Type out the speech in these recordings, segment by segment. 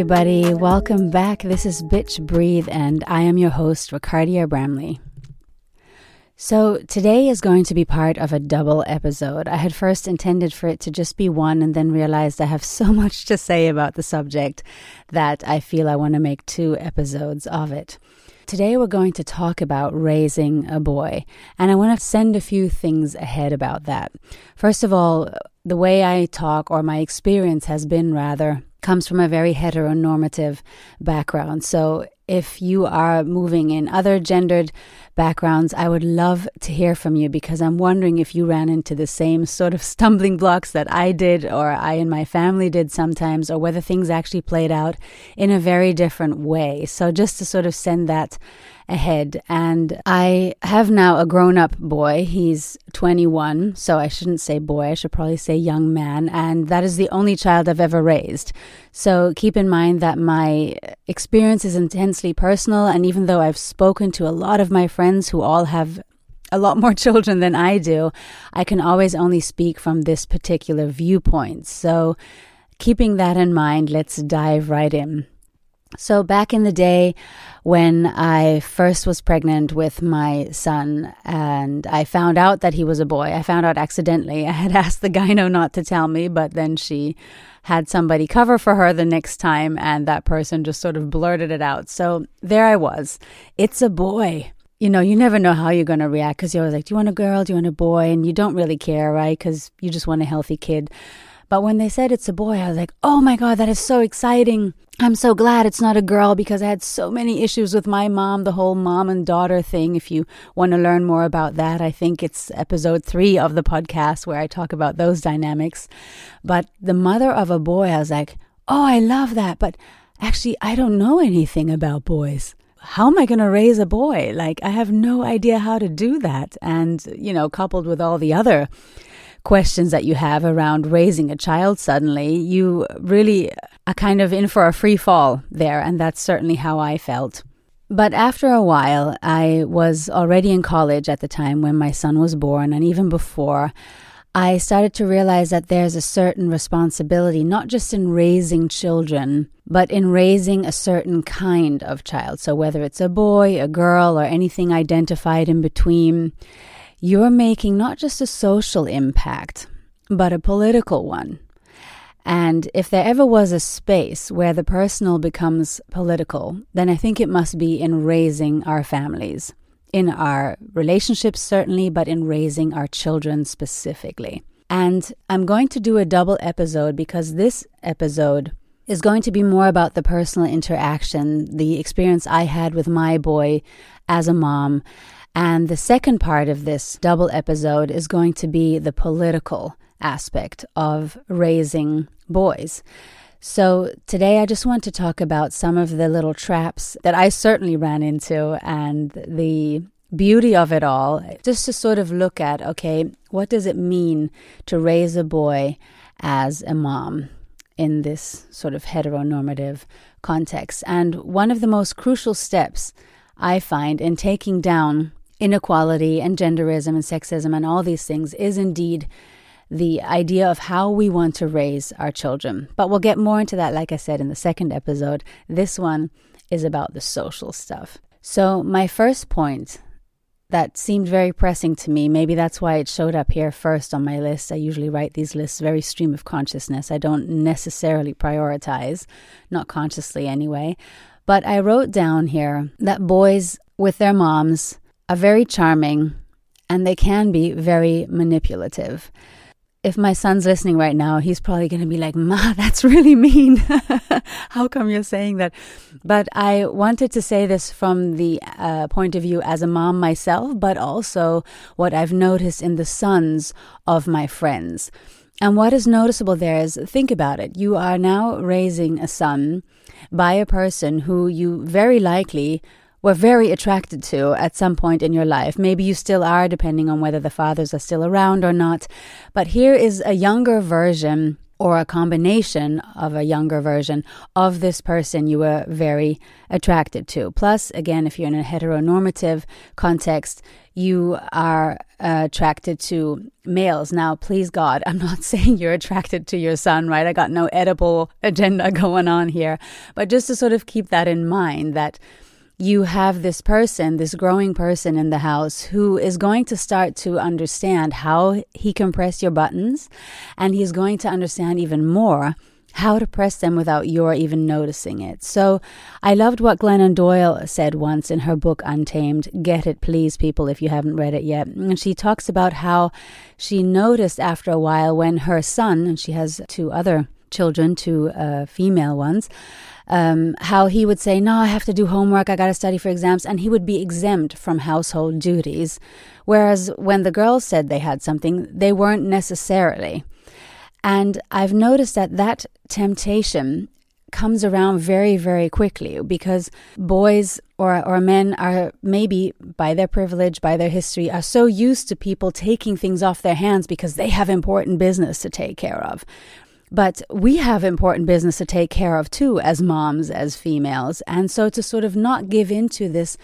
everybody. Welcome back. This is Bitch Breathe, and I am your host, Ricardia Bramley. So, today is going to be part of a double episode. I had first intended for it to just be one and then realized I have so much to say about the subject that I feel I want to make two episodes of it. Today, we're going to talk about raising a boy, and I want to send a few things ahead about that. First of all, the way I talk, or my experience has been rather, comes from a very heteronormative background. So if you are moving in other gendered backgrounds, I would love to hear from you because I'm wondering if you ran into the same sort of stumbling blocks that I did or I and my family did sometimes, or whether things actually played out in a very different way. So just to sort of send that ahead. And I have now a grown up boy. He's 21, so I shouldn't say boy, I should probably say young man. And that is the only child I've ever raised. So keep in mind that my experience is intensely personal. And even though I've spoken to a lot of my friends who all have a lot more children than I do, I can always only speak from this particular viewpoint. So, keeping that in mind, let's dive right in. So, back in the day when I first was pregnant with my son, and I found out that he was a boy, I found out accidentally. I had asked the gyno not to tell me, but then she had somebody cover for her the next time, and that person just sort of blurted it out. So, there I was. It's a boy. You know, you never know how you're going to react because you're always like, Do you want a girl? Do you want a boy? And you don't really care, right? Because you just want a healthy kid. But when they said it's a boy, I was like, oh my God, that is so exciting. I'm so glad it's not a girl because I had so many issues with my mom, the whole mom and daughter thing. If you want to learn more about that, I think it's episode three of the podcast where I talk about those dynamics. But the mother of a boy, I was like, oh, I love that. But actually, I don't know anything about boys how am I going to raise a boy? Like, I have no idea how to do that. And, you know, coupled with all the other questions that you have around raising a child suddenly, you really are kind of in for a free fall there. And that's certainly how I felt. But after a while, I was already in college at the time when my son was born, and even before, I started to realize that there's a certain responsibility, not just in raising children, but in raising a certain kind of child. So, whether it's a boy, a girl, or anything identified in between, you're making not just a social impact, but a political one. And if there ever was a space where the personal becomes political, then I think it must be in raising our families, in our relationships, certainly, but in raising our children specifically. And I'm going to do a double episode because this episode is going to be more about the personal interaction, the experience I had with my boy as a mom, and the second part of this double episode is going to be the political aspect of raising boys. So, today I just want to talk about some of the little traps that I certainly ran into and the beauty of it all, just to sort of look at okay, what does it mean to raise a boy as a mom in this sort of heteronormative context? And one of the most crucial steps I find in taking down inequality and genderism and sexism and all these things is indeed the idea of how we want to raise our children. But we'll get more into that, like I said, in the second episode. This one is about the social stuff. So, my first point that seemed very pressing to me, maybe that's why it showed up here first on my list. I usually write these lists very stream of consciousness. I don't necessarily prioritize, not consciously anyway. But I wrote down here that boys with their moms are very charming and they can be very manipulative. If my son's listening right now, he's probably going to be like, Ma, that's really mean. How come you're saying that? But I wanted to say this from the uh, point of view as a mom myself, but also what I've noticed in the sons of my friends. And what is noticeable there is think about it. You are now raising a son by a person who you very likely were very attracted to at some point in your life. Maybe you still are, depending on whether the fathers are still around or not. But here is a younger version or a combination of a younger version of this person you were very attracted to. Plus, again, if you're in a heteronormative context, you are uh, attracted to males. Now, please God, I'm not saying you're attracted to your son, right? I got no Oedipal agenda going on here. But just to sort of keep that in mind that you have this person, this growing person in the house who is going to start to understand how he can press your buttons, and he's going to understand even more how to press them without your even noticing it. So I loved what Glennon Doyle said once in her book Untamed. Get it, please, people, if you haven't read it yet. And she talks about how she noticed after a while when her son, and she has two other children, two uh, female ones, um, how he would say, No, I have to do homework, I got to study for exams, and he would be exempt from household duties. Whereas when the girls said they had something, they weren't necessarily. And I've noticed that that temptation comes around very, very quickly because boys or, or men are maybe by their privilege, by their history, are so used to people taking things off their hands because they have important business to take care of. But we have important business to take care of too, as moms, as females. And so to sort of not give into this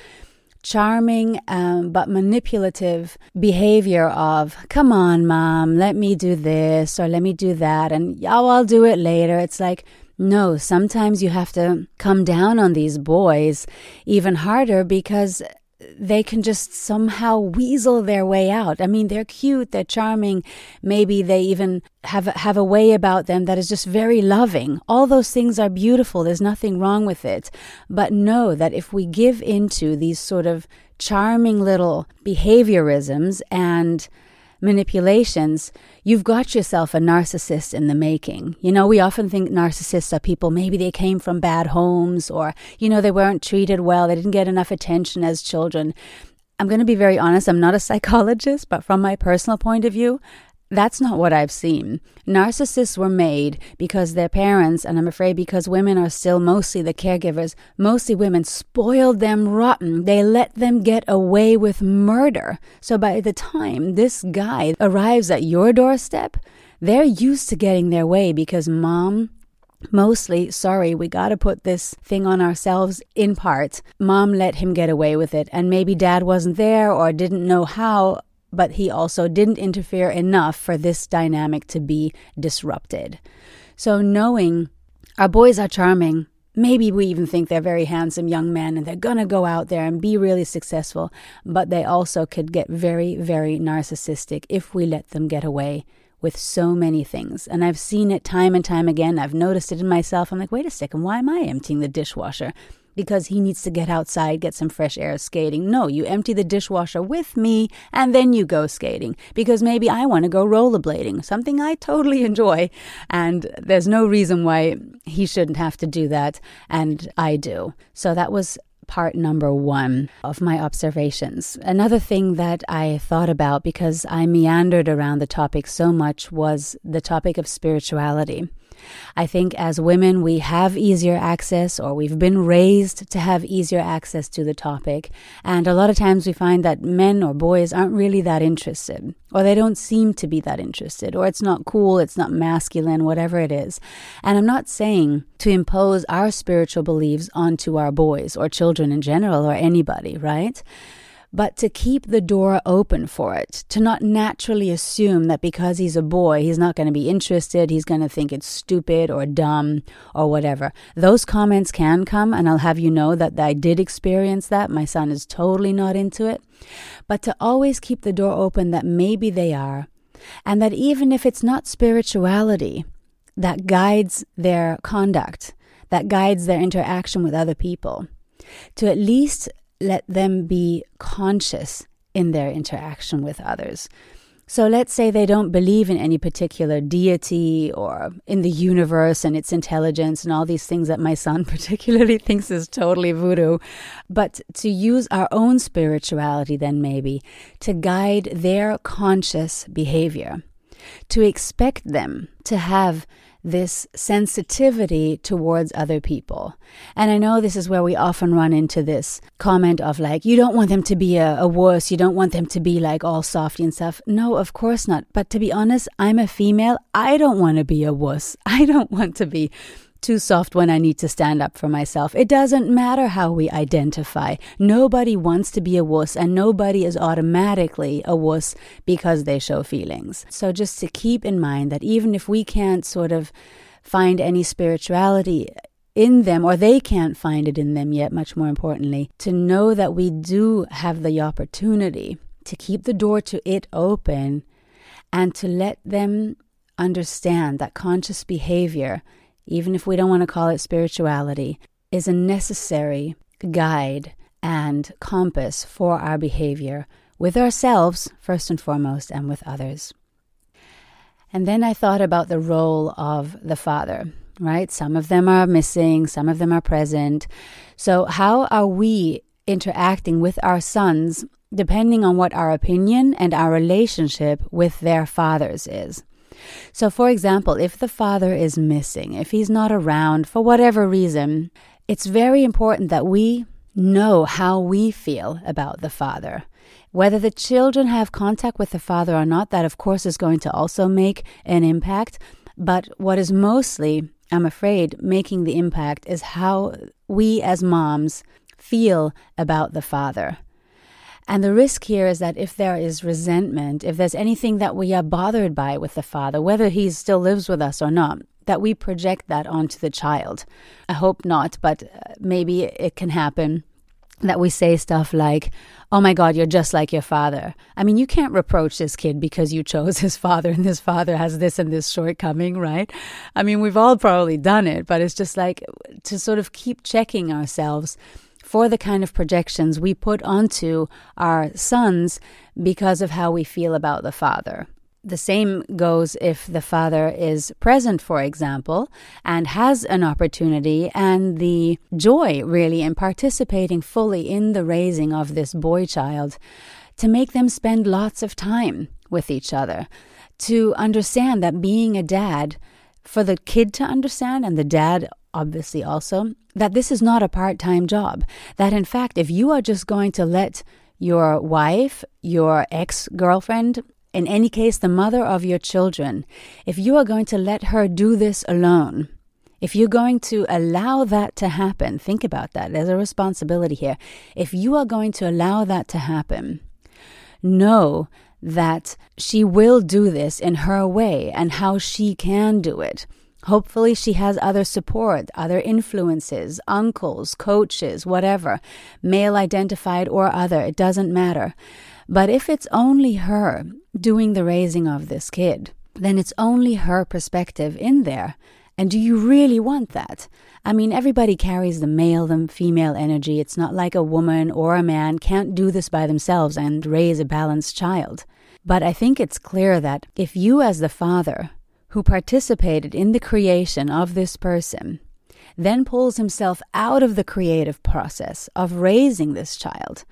charming um, but manipulative behavior of, come on, mom, let me do this or let me do that, and oh, I'll do it later. It's like, no, sometimes you have to come down on these boys even harder because they can just somehow weasel their way out. I mean, they're cute, they're charming. Maybe they even have have a way about them that is just very loving. All those things are beautiful. There's nothing wrong with it. But know that if we give into these sort of charming little behaviorisms and manipulations, you've got yourself a narcissist in the making. You know, we often think narcissists are people, maybe they came from bad homes or, you know, they weren't treated well, they didn't get enough attention as children. I'm going to be very honest, I'm not a psychologist, but from my personal point of view, that's not what I've seen. Narcissists were made because their parents, and I'm afraid because women are still mostly the caregivers, mostly women spoiled them rotten. They let them get away with murder. So by the time this guy arrives at your doorstep, they're used to getting their way because mom Mostly, sorry, we got to put this thing on ourselves in part. Mom let him get away with it, and maybe dad wasn't there or didn't know how but he also didn't interfere enough for this dynamic to be disrupted. So, knowing our boys are charming, maybe we even think they're very handsome young men and they're going to go out there and be really successful, but they also could get very, very narcissistic if we let them get away with so many things. And I've seen it time and time again. I've noticed it in myself. I'm like, wait a second, why am I emptying the dishwasher? Because he needs to get outside, get some fresh air skating. No, you empty the dishwasher with me and then you go skating because maybe I want to go rollerblading, something I totally enjoy. And there's no reason why he shouldn't have to do that. And I do. So that was part number one of my observations. Another thing that I thought about because I meandered around the topic so much was the topic of spirituality. I think as women, we have easier access, or we've been raised to have easier access to the topic. And a lot of times we find that men or boys aren't really that interested, or they don't seem to be that interested, or it's not cool, it's not masculine, whatever it is. And I'm not saying to impose our spiritual beliefs onto our boys or children in general or anybody, right? But to keep the door open for it, to not naturally assume that because he's a boy, he's not going to be interested, he's going to think it's stupid or dumb or whatever. Those comments can come, and I'll have you know that I did experience that. My son is totally not into it. But to always keep the door open that maybe they are, and that even if it's not spirituality that guides their conduct, that guides their interaction with other people, to at least let them be conscious in their interaction with others. So let's say they don't believe in any particular deity or in the universe and its intelligence and all these things that my son particularly thinks is totally voodoo. But to use our own spirituality, then maybe, to guide their conscious behavior, to expect them to have this sensitivity towards other people. And I know this is where we often run into this comment of like, you don't want them to be a, a wuss, you don't want them to be like all softy and stuff. No, of course not. But to be honest, I'm a female. I don't want to be a wuss. I don't want to be too soft when I need to stand up for myself. It doesn't matter how we identify. Nobody wants to be a wuss, and nobody is automatically a wuss because they show feelings. So just to keep in mind that even if we can't sort of find any spirituality in them, or they can't find it in them yet, much more importantly, to know that we do have the opportunity to keep the door to it open and to let them understand that conscious behavior even if we don't want to call it spirituality, is a necessary guide and compass for our behavior with ourselves, first and foremost, and with others. And then I thought about the role of the father, right? Some of them are missing, some of them are present. So, how are we interacting with our sons depending on what our opinion and our relationship with their fathers is? So, for example, if the father is missing, if he's not around for whatever reason, it's very important that we know how we feel about the father. Whether the children have contact with the father or not, that of course is going to also make an impact. But what is mostly, I'm afraid, making the impact is how we as moms feel about the father. And the risk here is that if there is resentment, if there's anything that we are bothered by with the father, whether he still lives with us or not, that we project that onto the child. I hope not, but uh, maybe it can happen that we say stuff like, Oh my God, you're just like your father. I mean, you can't reproach this kid because you chose his father and his father has this and this shortcoming, right? I mean, we've all probably done it, but it's just like to sort of keep checking ourselves for the kind of projections we put onto our sons because of how we feel about the father. The same goes if the father is present, for example, and has an opportunity and the joy really in participating fully in the raising of this boy child to make them spend lots of time with each other, to understand that being a dad, for the kid to understand and the dad obviously also, that this is not a part time job. That in fact, if you are just going to let your wife, your ex girlfriend, in any case, the mother of your children, if you are going to let her do this alone, if you're going to allow that to happen, think about that. There's a responsibility here. If you are going to allow that to happen, know that she will do this in her way and how she can do it. Hopefully, she has other support, other influences, uncles, coaches, whatever, male identified or other, it doesn't matter. But if it's only her doing the raising of this kid, then it's only her perspective in there. And do you really want that? I mean, everybody carries the male and female energy. It's not like a woman or a man can't do this by themselves and raise a balanced child. But I think it's clear that if you, as the father, who participated in the creation of this person, then pulls himself out of the creative process of raising this child,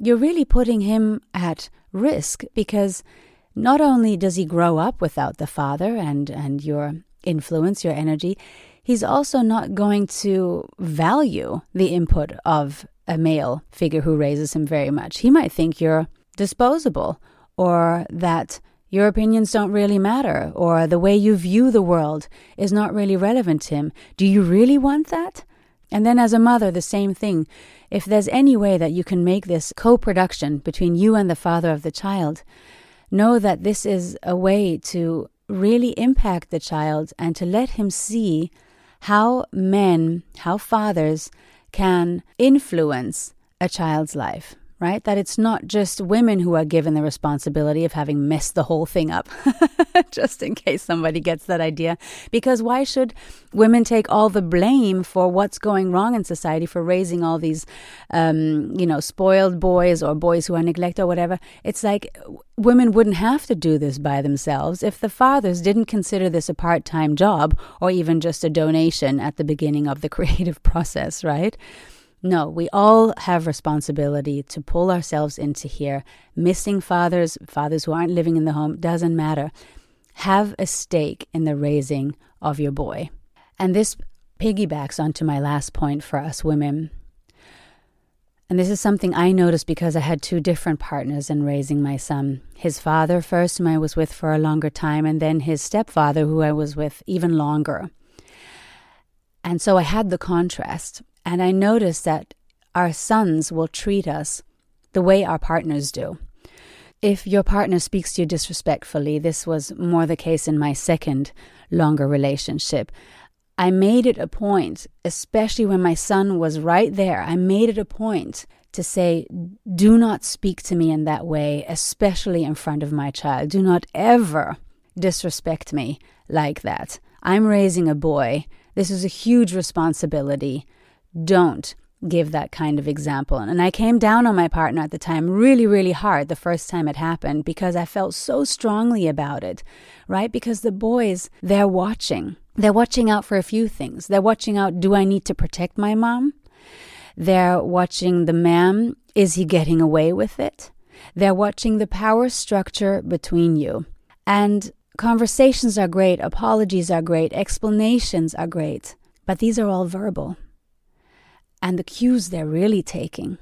you're really putting him at risk because not only does he grow up without the father and, and your influence, your energy, he's also not going to value the input of a male figure who raises him very much. He might think you're disposable or that your opinions don't really matter, or the way you view the world is not really relevant to him. Do you really want that? And then, as a mother, the same thing. If there's any way that you can make this co production between you and the father of the child, know that this is a way to really impact the child and to let him see how men, how fathers can influence a child's life right? That it's not just women who are given the responsibility of having messed the whole thing up, just in case somebody gets that idea. Because why should women take all the blame for what's going wrong in society for raising all these, um, you know, spoiled boys or boys who are neglected or whatever? It's like women wouldn't have to do this by themselves if the fathers didn't consider this a part time job or even just a donation at the beginning of the creative process, right? No, we all have responsibility to pull ourselves into here. Missing fathers, fathers who aren't living in the home, doesn't matter. Have a stake in the raising of your boy. And this piggybacks onto my last point for us women. And this is something I noticed because I had two different partners in raising my son. His father, first, whom I was with for a longer time, and then his stepfather, who I was with even longer. And so I had the contrast. And I noticed that our sons will treat us the way our partners do. If your partner speaks to you disrespectfully, this was more the case in my second longer relationship. I made it a point, especially when my son was right there, I made it a point to say, do not speak to me in that way, especially in front of my child. Do not ever disrespect me like that. I'm raising a boy. This is a huge responsibility. Don't give that kind of example. And I came down on my partner at the time really, really hard the first time it happened because I felt so strongly about it, right? Because the boys, they're watching. They're watching out for a few things. They're watching out do I need to protect my mom? They're watching the man, is he getting away with it? They're watching the power structure between you. And conversations are great, apologies are great, explanations are great, but these are all verbal. And the cues they're really taking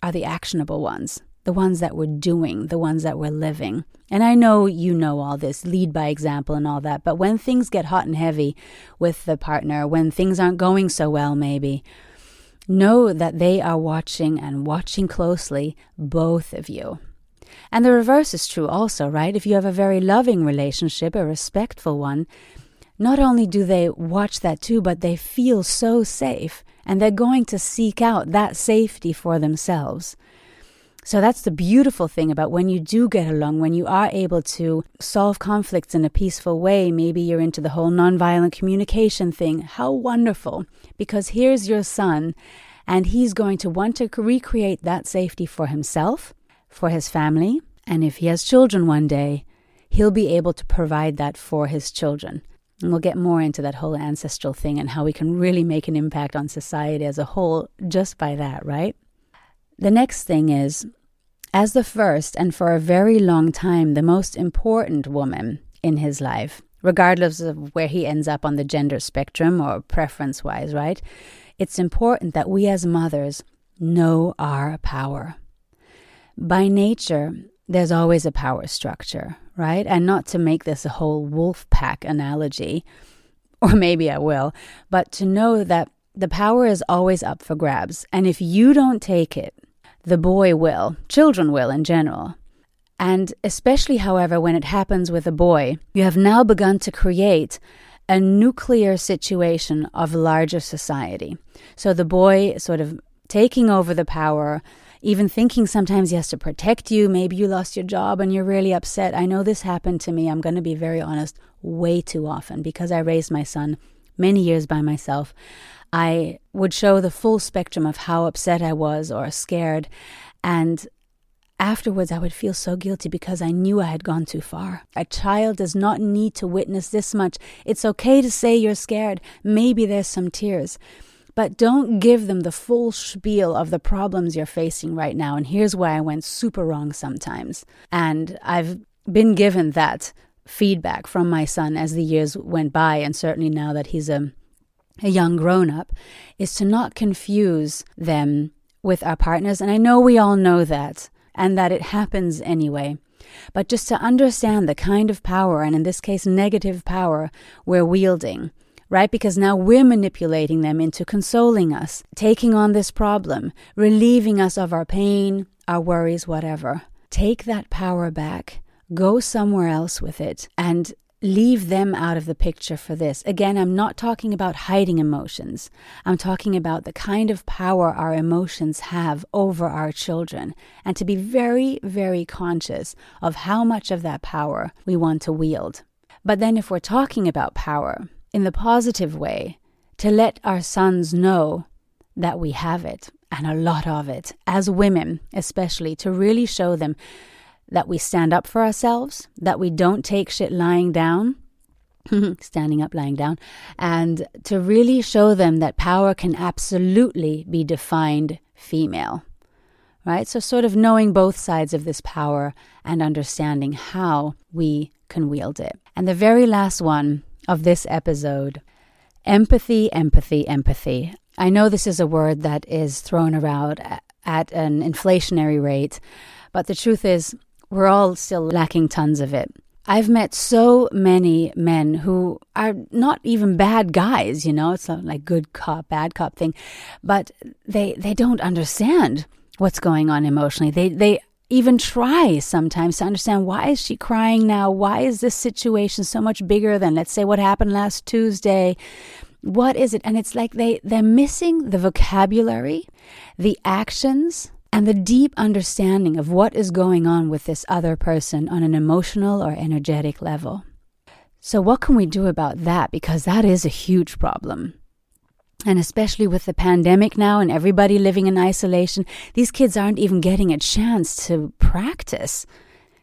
are the actionable ones the ones that we're doing, the ones that we're living. And I know you know all this, lead by example and all that, but when things get hot and heavy with the partner, when things aren't going so well, maybe, know that they are watching and watching closely both of you. And the reverse is true also, right? If you have a very loving relationship, a respectful one, not only do they watch that too, but they feel so safe and they're going to seek out that safety for themselves. So that's the beautiful thing about when you do get along, when you are able to solve conflicts in a peaceful way. Maybe you're into the whole nonviolent communication thing. How wonderful. Because here's your son, and he's going to want to recreate that safety for himself, for his family, and if he has children one day, he'll be able to provide that for his children. And we'll get more into that whole ancestral thing and how we can really make an impact on society as a whole just by that, right? The next thing is as the first and for a very long time the most important woman in his life, regardless of where he ends up on the gender spectrum or preference wise, right? It's important that we as mothers know our power. By nature, there's always a power structure, right? And not to make this a whole wolf pack analogy, or maybe I will, but to know that the power is always up for grabs. And if you don't take it, the boy will, children will in general. And especially, however, when it happens with a boy, you have now begun to create a nuclear situation of larger society. So the boy sort of taking over the power, even thinking sometimes he has to protect you. Maybe you lost your job and you're really upset. I know this happened to me. I'm going to be very honest, way too often because I raised my son many years by myself. I would show the full spectrum of how upset I was or scared. And afterwards, I would feel so guilty because I knew I had gone too far. A child does not need to witness this much. It's okay to say you're scared. Maybe there's some tears. But don't give them the full spiel of the problems you're facing right now. And here's why I went super wrong sometimes. And I've been given that feedback from my son as the years went by, and certainly now that he's a a young grown up is to not confuse them with our partners. And I know we all know that and that it happens anyway. But just to understand the kind of power, and in this case, negative power, we're wielding, right? Because now we're manipulating them into consoling us, taking on this problem, relieving us of our pain, our worries, whatever. Take that power back. Go somewhere else with it and leave them out of the picture for this. Again, I'm not talking about hiding emotions. I'm talking about the kind of power our emotions have over our children, and to be very, very conscious of how much of that power we want to wield. But then, if we're talking about power in the positive way, to let our sons know that we have it and a lot of it, as women especially, to really show them that we stand up for ourselves, that we don't take shit lying down, standing up, lying down, and to really show them that power can absolutely be defined female. Right? So, sort of knowing both sides of this power and understanding how we can wield it. And the very last one of this episode empathy, empathy, empathy. I know this is a word that is thrown around at an inflationary rate, but the truth is, we're all still lacking tons of it. I've met so many men who are not even bad guys, you know, it's not like good cop, bad cop thing, but they they don't understand what's going on emotionally. They they even try sometimes to understand why is she crying now? Why is this situation so much bigger than let's say what happened last Tuesday? What is it? And it's like they they're missing the vocabulary, the actions, and the deep understanding of what is going on with this other person on an emotional or energetic level. So, what can we do about that? Because that is a huge problem. And especially with the pandemic now and everybody living in isolation, these kids aren't even getting a chance to practice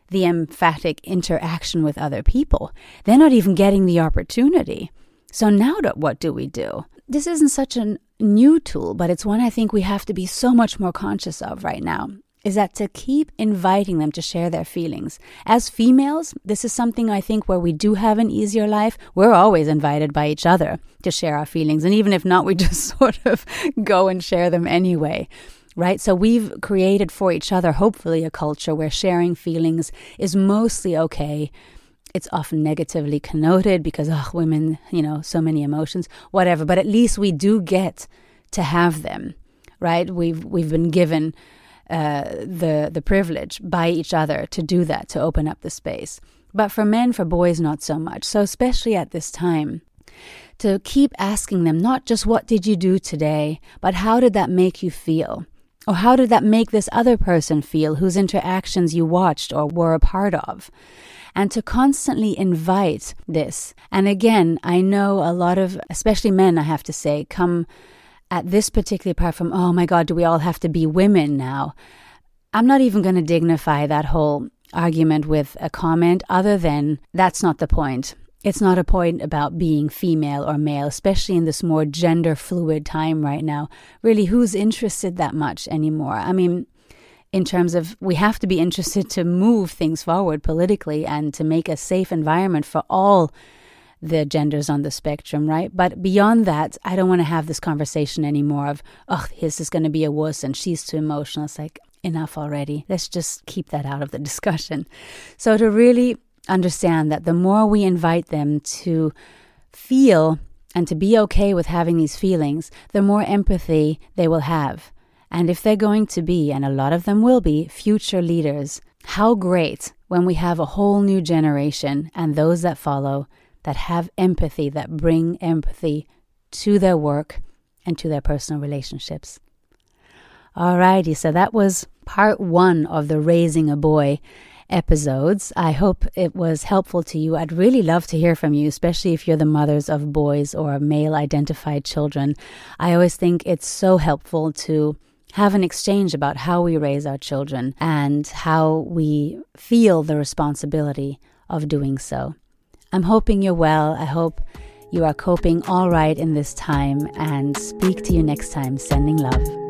the emphatic interaction with other people. They're not even getting the opportunity. So, now what do we do? This isn't such a new tool, but it's one I think we have to be so much more conscious of right now. Is that to keep inviting them to share their feelings. As females, this is something I think where we do have an easier life. We're always invited by each other to share our feelings. And even if not, we just sort of go and share them anyway right? So we've created for each other, hopefully, a culture where sharing feelings is mostly okay it's often negatively connoted because oh women you know so many emotions whatever but at least we do get to have them right we've we've been given uh, the the privilege by each other to do that to open up the space. But for men for boys not so much. So especially at this time to keep asking them not just what did you do today but how did that make you feel? Or how did that make this other person feel whose interactions you watched or were a part of? And to constantly invite this. And again, I know a lot of, especially men, I have to say, come at this particular part from, oh my God, do we all have to be women now? I'm not even going to dignify that whole argument with a comment other than that's not the point. It's not a point about being female or male, especially in this more gender fluid time right now. Really, who's interested that much anymore? I mean, in terms of we have to be interested to move things forward politically and to make a safe environment for all the genders on the spectrum, right? But beyond that, I don't want to have this conversation anymore of, oh, his is going to be a wuss and she's too emotional. It's like, enough already. Let's just keep that out of the discussion. So, to really understand that the more we invite them to feel and to be okay with having these feelings, the more empathy they will have. And if they're going to be, and a lot of them will be, future leaders, how great when we have a whole new generation and those that follow that have empathy, that bring empathy to their work and to their personal relationships. Alrighty, so that was part one of the Raising a Boy episodes. I hope it was helpful to you. I'd really love to hear from you, especially if you're the mothers of boys or male identified children. I always think it's so helpful to have an exchange about how we raise our children and how we feel the responsibility of doing so. I'm hoping you're well. I hope you are coping all right in this time and speak to you next time. Sending love.